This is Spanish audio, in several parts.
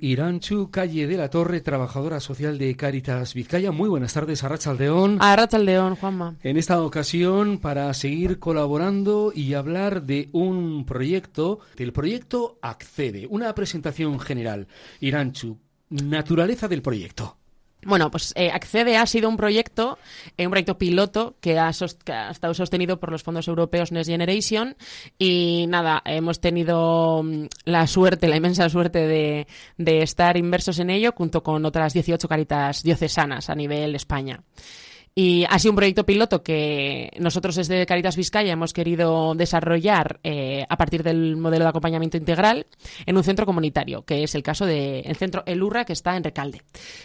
Iranchu, calle de la Torre, trabajadora social de Cáritas Vizcaya. Muy buenas tardes, Arrachaldeón. Arrachaldeón, Juanma. En esta ocasión, para seguir colaborando y hablar de un proyecto, del proyecto Accede, una presentación general. Iranchu, naturaleza del proyecto. Bueno, pues eh, Accede ha sido un proyecto, eh, un proyecto piloto que ha, estado sostenido por los fondos europeos Next Generation y nada, hemos tenido mm, la suerte, la inmensa suerte de, de estar inversos en ello junto con otras 18 caritas diocesanas a nivel España. Y ha sido un proyecto piloto que nosotros desde Caritas Vizcaya hemos querido desarrollar eh, a partir del modelo de acompañamiento integral en un centro comunitario, que es el caso del centro El Urra, que está en Recalde,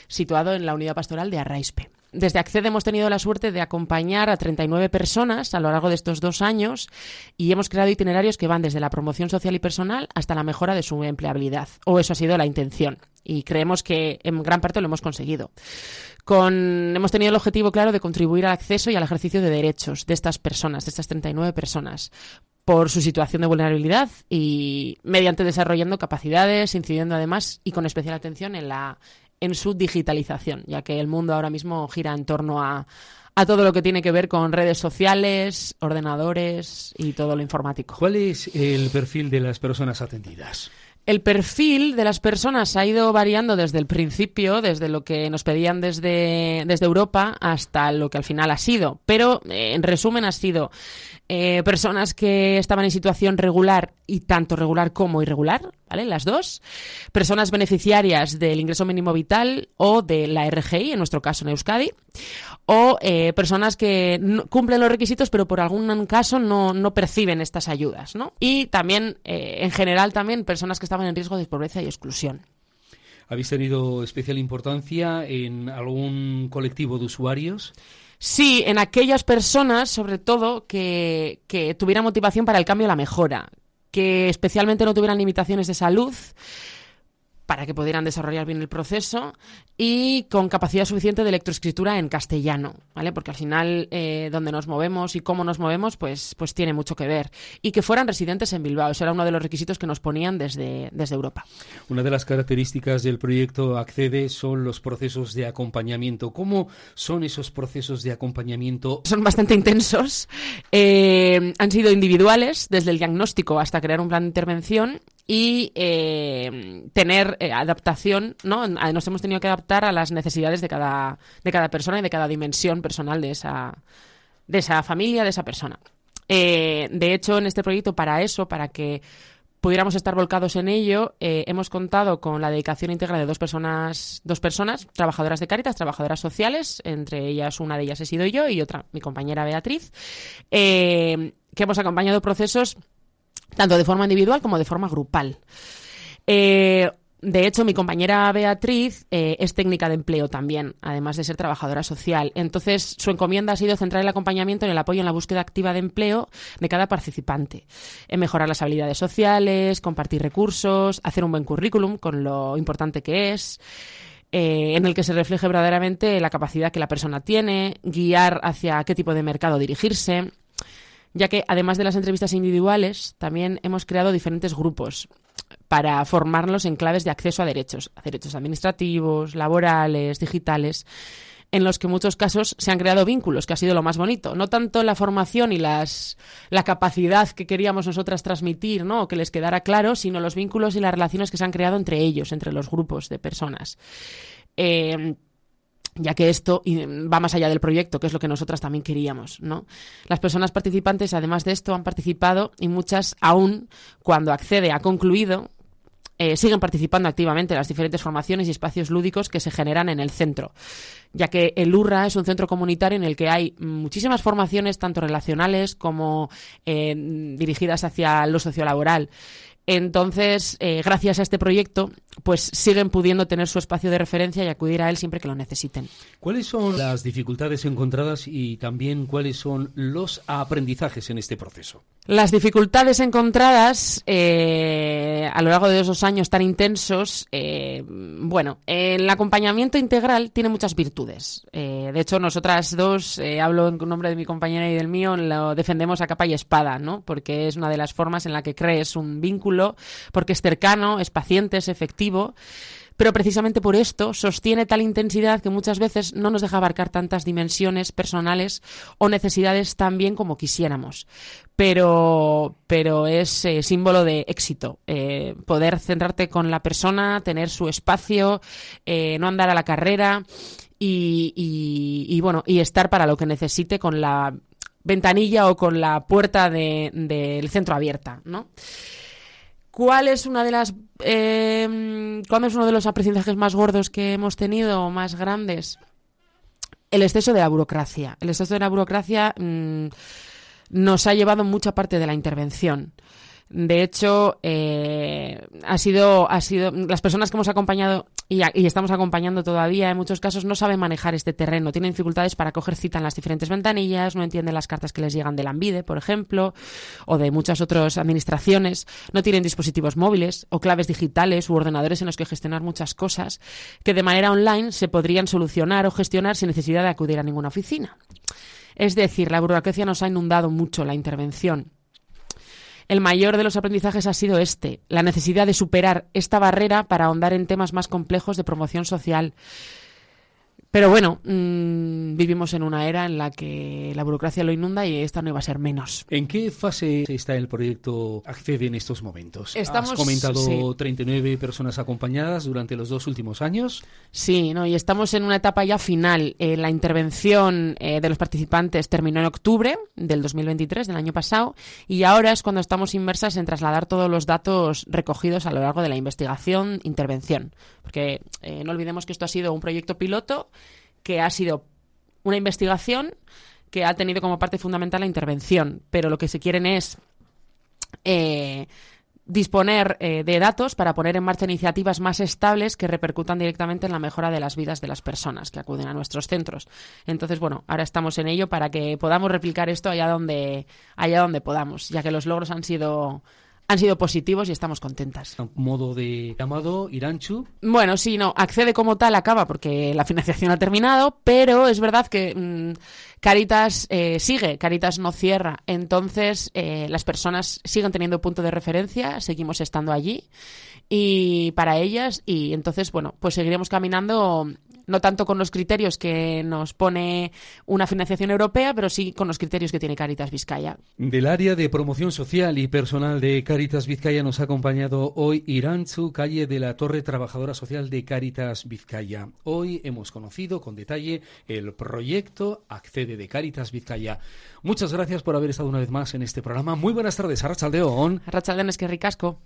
situado en la unidad pastoral de Arraispe. Desde Accede hemos tenido la suerte de acompañar a 39 personas a lo largo de estos dos años y hemos creado itinerarios que van desde la promoción social y personal hasta la mejora de su empleabilidad, o eso ha sido la intención, y creemos que en gran parte lo hemos conseguido hemos tenido el objetivo claro de contribuir al acceso y al ejercicio de derechos de estas personas, de estas 39 personas por su situación de vulnerabilidad y mediante desarrollando capacidades, incidiendo además y con especial atención en la en su digitalización, ya que el mundo ahora mismo gira en torno a, a todo lo que tiene que ver con redes sociales, ordenadores y todo lo informático. ¿Cuál es el perfil de las personas atendidas? El perfil de las personas ha ido variando desde el principio, desde lo que nos pedían desde, desde Europa hasta lo que al final ha sido. Pero, eh, en resumen, ha sido eh, personas que estaban en situación regular y tanto regular como irregular, ¿vale? Las dos. Personas beneficiarias del ingreso mínimo vital o de la RGI, en nuestro caso en Euskadi. O eh, personas que cumplen los requisitos pero por algún caso no, no perciben estas ayudas, ¿no? Y también, eh, en general, también personas que estaban en riesgo de pobreza y exclusión. ¿Habéis tenido especial importancia en algún colectivo de usuarios? Sí, en aquellas personas, sobre todo, que, que tuvieran motivación para el cambio y la mejora, que especialmente no tuvieran limitaciones de salud, para que pudieran desarrollar bien el proceso y con capacidad suficiente de electroescritura en castellano, ¿vale? Porque al final eh, donde nos movemos y cómo nos movemos, pues, pues tiene mucho que ver. Y que fueran residentes en Bilbao, eso era uno de los requisitos que nos ponían desde, desde Europa. Una de las características del proyecto Accede son los procesos de acompañamiento. ¿Cómo son esos procesos de acompañamiento? Son bastante intensos. Eh, han sido individuales, desde el diagnóstico hasta crear un plan de intervención y eh, tener eh, adaptación, ¿no? Nos hemos tenido que adaptar a las necesidades de cada, de cada persona y de cada dimensión personal de esa, de esa familia, de esa persona. Eh, de hecho, en este proyecto, para eso, para que pudiéramos estar volcados en ello, hemos contado con la dedicación íntegra de dos personas, dos personas, trabajadoras de Cáritas, trabajadoras sociales, entre ellas una de ellas he sido yo y otra mi compañera Beatriz, que hemos acompañado procesos tanto de forma individual como de forma grupal. Eh, de hecho, mi compañera Beatriz eh, es técnica de empleo también, además de ser trabajadora social. Entonces, su encomienda ha sido centrar el acompañamiento en el apoyo en la búsqueda activa de empleo de cada participante, en mejorar las habilidades sociales, compartir recursos, hacer un buen currículum con lo importante que es. Eh, en el que se refleje verdaderamente la capacidad que la persona tiene, guiar hacia qué tipo de mercado dirigirse, ya que además de las entrevistas individuales, también hemos creado diferentes grupos para formarlos en claves de acceso a derechos, a derechos administrativos, laborales, digitales, en los que en muchos casos se han creado vínculos, que ha sido lo más bonito. No tanto la formación y las, la capacidad que queríamos nosotras transmitir, ¿no? que les quedara claro, sino los vínculos y las relaciones que se han creado entre ellos, entre los grupos de personas. Eh, ya que esto va más allá del proyecto, que es lo que nosotras también queríamos, ¿no? Las personas participantes, además de esto, han participado y muchas aún, cuando accede a concluido, eh, siguen participando activamente en las diferentes formaciones y espacios lúdicos que se generan en el centro, ya que el URRA es un centro comunitario en el que hay muchísimas formaciones, tanto relacionales como eh, dirigidas hacia lo sociolaboral. Entonces, eh, gracias a este proyecto, pues siguen pudiendo tener su espacio de referencia y acudir a él siempre que lo necesiten. ¿Cuáles son las dificultades encontradas y también cuáles son los aprendizajes en este proceso? Las dificultades encontradas eh, a lo largo de esos años tan intensos, eh, bueno, el acompañamiento integral tiene muchas virtudes. de hecho, nosotras dos, hablo en nombre de mi compañera y del mío, lo defendemos a capa y espada, ¿no? Porque es una de las formas en la que crees un vínculo porque es cercano, es paciente, es efectivo pero precisamente por esto sostiene tal intensidad que muchas veces no nos deja abarcar tantas dimensiones personales o necesidades tan bien como quisiéramos. Pero, pero es eh, símbolo de éxito. Eh, poder centrarte con la persona, tener su espacio, eh, no andar a la carrera y, y, bueno, y estar para lo que necesite con la ventanilla o con la puerta del centro abierta, ¿no? ¿Cuál es una de las eh, cuál es uno de los aprendizajes más gordos que hemos tenido, más grandes? El exceso de la burocracia. El exceso de la burocracia mm, nos ha llevado mucha parte de la intervención. De hecho, eh, ha sido, ha sido, las personas que hemos acompañado y, estamos acompañando todavía, en muchos casos no saben manejar este terreno, tienen dificultades para coger cita en las diferentes ventanillas, no entienden las cartas que les llegan de la Ambide, por ejemplo, o de muchas otras administraciones, no tienen dispositivos móviles o claves digitales u ordenadores en los que gestionar muchas cosas que de manera online se podrían solucionar o gestionar sin necesidad de acudir a ninguna oficina. Es decir, la burocracia nos ha inundado mucho la intervención el mayor de los aprendizajes ha sido este, la necesidad de superar esta barrera para ahondar en temas más complejos de promoción social. Pero bueno, mmm, vivimos en una era en la que la burocracia lo inunda y esta no iba a ser menos. ¿En qué fase está el proyecto Accede en estos momentos? Estamos, Has comentado sí. 39 personas acompañadas durante los dos últimos años. Sí, no, y estamos en una etapa ya final. Eh, la intervención eh, de los participantes terminó en octubre del 2023, del año pasado, y ahora es cuando estamos inmersas en trasladar todos los datos recogidos a lo largo de la investigación, intervención. Porque eh, no olvidemos que esto ha sido un proyecto piloto que ha sido una investigación que ha tenido como parte fundamental la intervención, pero lo que se quieren es eh, disponer eh, de datos para poner en marcha iniciativas más estables que repercutan directamente en la mejora de las vidas de las personas que acuden a nuestros centros. Entonces, bueno, ahora estamos en ello para que podamos replicar esto allá donde, allá donde podamos, ya que los logros han sido han sido positivos y estamos contentas. Modo de llamado Iranchu. Bueno, sí, no, accede como tal acaba porque la financiación ha terminado, pero es verdad que mmm, Caritas eh, sigue, Caritas no cierra, entonces eh, las personas siguen teniendo punto de referencia, seguimos estando allí y para ellas y entonces bueno, pues seguiremos caminando no tanto con los criterios que nos pone una financiación europea, pero sí con los criterios que tiene Caritas Vizcaya. Del área de promoción social y personal de Caritas Vizcaya nos ha acompañado hoy Iranchu, calle de la Torre Trabajadora Social de Caritas Vizcaya. Hoy hemos conocido con detalle el proyecto Accede de Caritas Vizcaya. Muchas gracias por haber estado una vez más en este programa. Muy buenas tardes, Arrachaldeón. Arrachaldeón es que ricasco.